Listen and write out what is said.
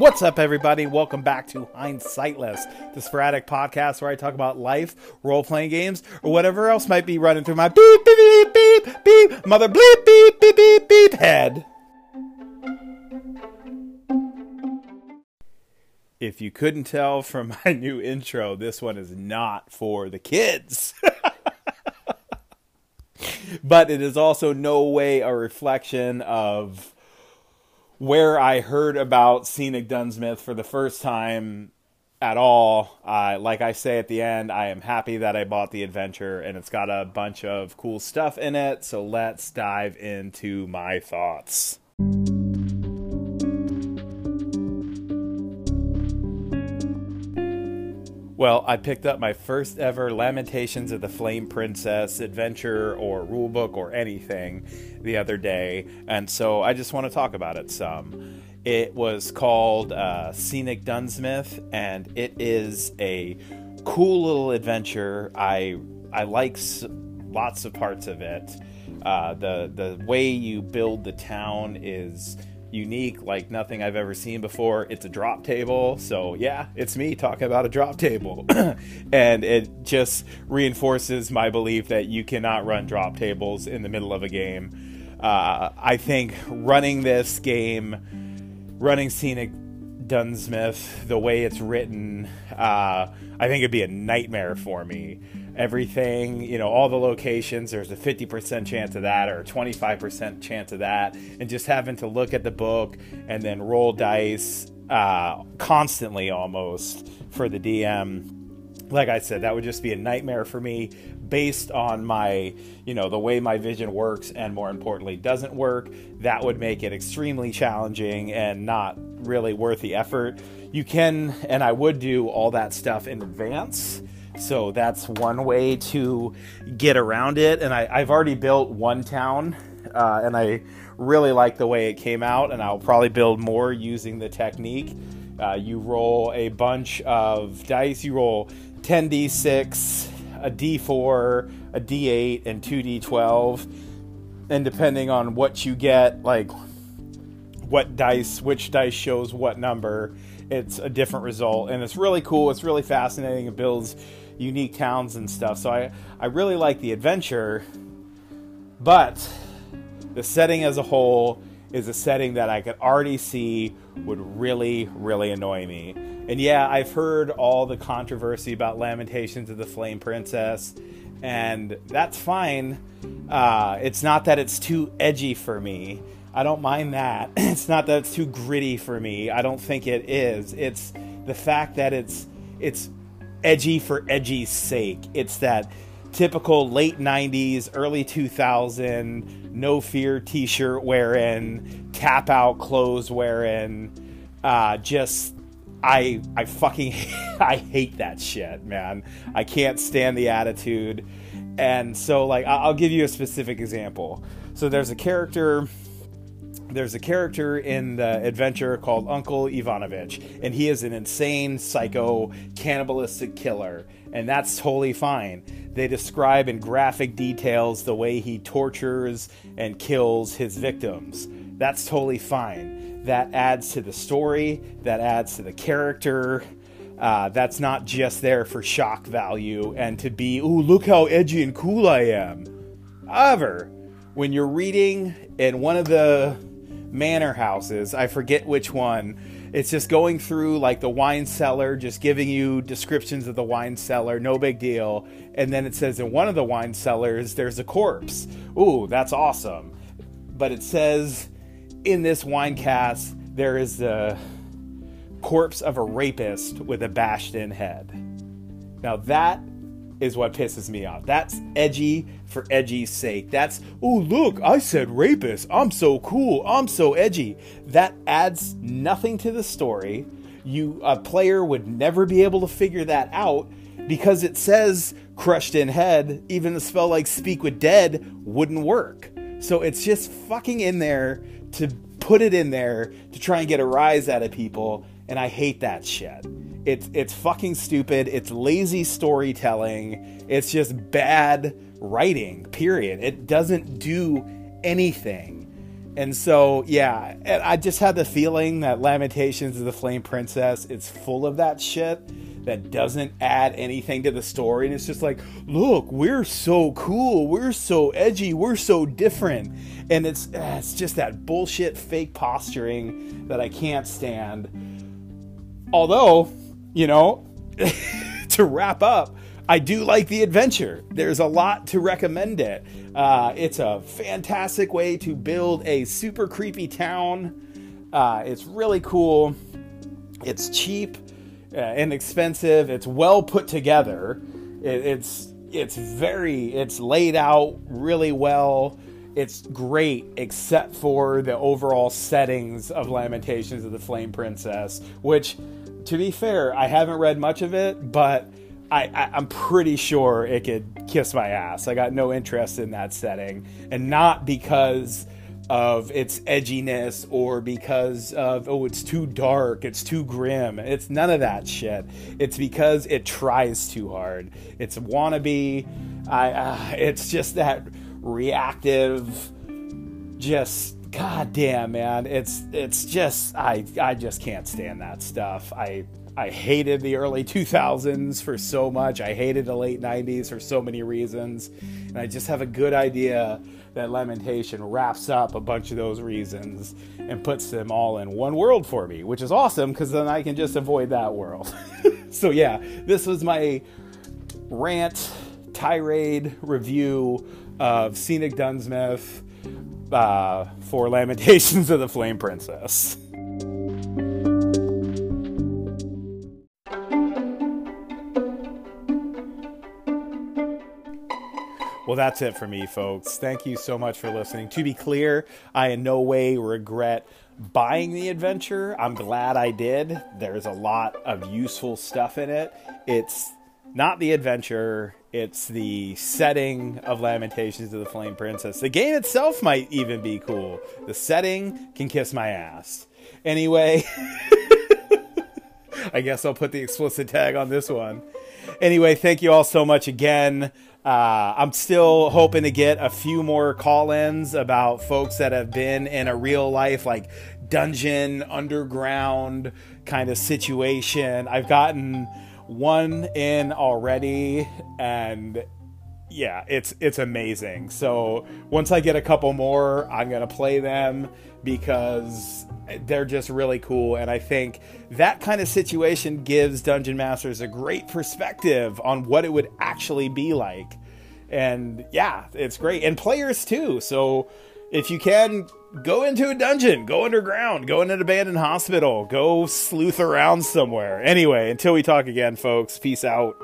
What's up, everybody? Welcome back to Hindsightless, the sporadic podcast where I talk about life, role playing games, or whatever else might be running through my beep, beep, beep, beep, beep, mother bleep, beep, beep, beep, beep head. If you couldn't tell from my new intro, this one is not for the kids. but it is also no way a reflection of where I heard about Scenic Dunnsmouth for the first time at all. Uh, like I say at the end, I am happy that I bought the adventure and it's got a bunch of cool stuff in it. So let's dive into my thoughts. Well, I picked up my first ever Lamentations of the Flame Princess adventure or rulebook or anything the other day, and so I just want to talk about it some. It was called uh, Scenic Dunnsmouth, and it is a cool little adventure. I I like s- lots of parts of it. Uh, the the way you build the town is unique like nothing I've ever seen before. It's a drop table. So, yeah, it's me talking about a drop table. and it just reinforces my belief that you cannot run drop tables in the middle of a game. Uh, I think running this game, running Scenic Dunnsmouth, the way it's written, uh, I think it'd be a nightmare for me everything, you know, all the locations, there's a 50% chance of that or a 25% chance of that. And just having to look at the book and then roll dice uh, constantly almost for the DM. Like I said, that would just be a nightmare for me based on my, you know, the way my vision works and more importantly doesn't work. That would make it extremely challenging and not really worth the effort. You can, and I would do all that stuff in advance so that's one way to get around it. And I, have already built one town, uh, and I really like the way it came out. And I'll probably build more using the technique. Uh, you roll a bunch of dice. You roll 10d6, a d4, a d8, and 2d12. And depending on what you get, like what dice, which dice shows what number, it's a different result. And it's really cool. It's really fascinating. It builds unique towns and stuff. So I, I really like the adventure, but the setting as a whole is a setting that I could already see would really, really annoy me. And yeah, I've heard all the controversy about Lamentations of the Flame Princess, and that's fine. Uh, it's not that it's too edgy for me. I don't mind that. It's not that it's too gritty for me. I don't think it is. It's the fact that it's it's edgy for edgy's sake. It's that typical late 90s, early 2000 no fear t-shirt wearing, tap out clothes wearing, uh, just I I fucking I hate that shit, man. I can't stand the attitude. And so like I'll give you a specific example. So there's a character there's a character in the adventure called Uncle Ivanovich, and he is an insane, psycho, cannibalistic killer, and that's totally fine. They describe in graphic details the way he tortures and kills his victims. That's totally fine. That adds to the story, that adds to the character. Uh, that's not just there for shock value and to be, ooh, look how edgy and cool I am. However, when you're reading and one of the manor houses. I forget which one. It's just going through like the wine cellar, just giving you descriptions of the wine cellar, no big deal. And then it says in one of the wine cellars, there's a corpse. Ooh, that's awesome. But it says in this wine cask, there is the corpse of a rapist with a bashed in head. Now that is what pisses me off. That's edgy for edgy's sake. That's, oh, look, I said rapist. I'm so cool. I'm so edgy. That adds nothing to the story. You, a player would never be able to figure that out because it says crushed in head. Even the spell like speak with dead wouldn't work. So it's just fucking in there to put it in there to try and get a rise out of people. And I hate that shit. It's it's fucking stupid. It's lazy storytelling. It's just bad writing. Period. It doesn't do anything. And so, yeah, I just had the feeling that Lamentations of the Flame Princess is full of that shit that doesn't add anything to the story. And it's just like, look, we're so cool, we're so edgy, we're so different. And it's ah, it's just that bullshit fake posturing that I can't stand. Although, you know, to wrap up, I do like the adventure. There's a lot to recommend it. Uh, it's a fantastic way to build a super creepy town. Uh, it's really cool. It's cheap, uh, inexpensive. It's well put together. It, it's it's very it's laid out really well. It's great, except for the overall settings of Lamentations of the Flame Princess, which, to be fair, I haven't read much of it, but I, I, am pretty sure it could kiss my ass. I got no interest in that setting, and not because of its edginess or because of oh it's too dark it's too grim. It's none of that shit. It's because it tries too hard. It's wannabe. I uh, it's just that reactive just god damn man it's it's just i i just can't stand that stuff i I hated the early 2000s for so much. I hated the late 90s for so many reasons. And I just have a good idea that Lamentation wraps up a bunch of those reasons and puts them all in one world for me, which is awesome because then I can just avoid that world. so, yeah, this was my rant, tirade review of Scenic Dunnsmouth uh, for Lamentations of the Flame Princess. Well, that's it for me, folks. Thank you so much for listening. To be clear, I in no way regret buying the adventure. I'm glad I did. There's a lot of useful stuff in it. It's not the adventure, it's the setting of Lamentations of the Flame Princess. The game itself might even be cool. The setting can kiss my ass. Anyway, I guess I'll put the explicit tag on this one. Anyway, thank you all so much again. Uh, I'm still hoping to get a few more call ins about folks that have been in a real life, like dungeon, underground kind of situation. I've gotten one in already, and yeah, it's it's amazing. So once I get a couple more, I'm gonna play them because they're just really cool. And I think that kind of situation gives Dungeon Masters a great perspective on what it would actually be like. And yeah, it's great. And players too. So if you can, go into a dungeon, go underground, go in an abandoned hospital, go sleuth around somewhere. Anyway, until we talk again, folks, peace out.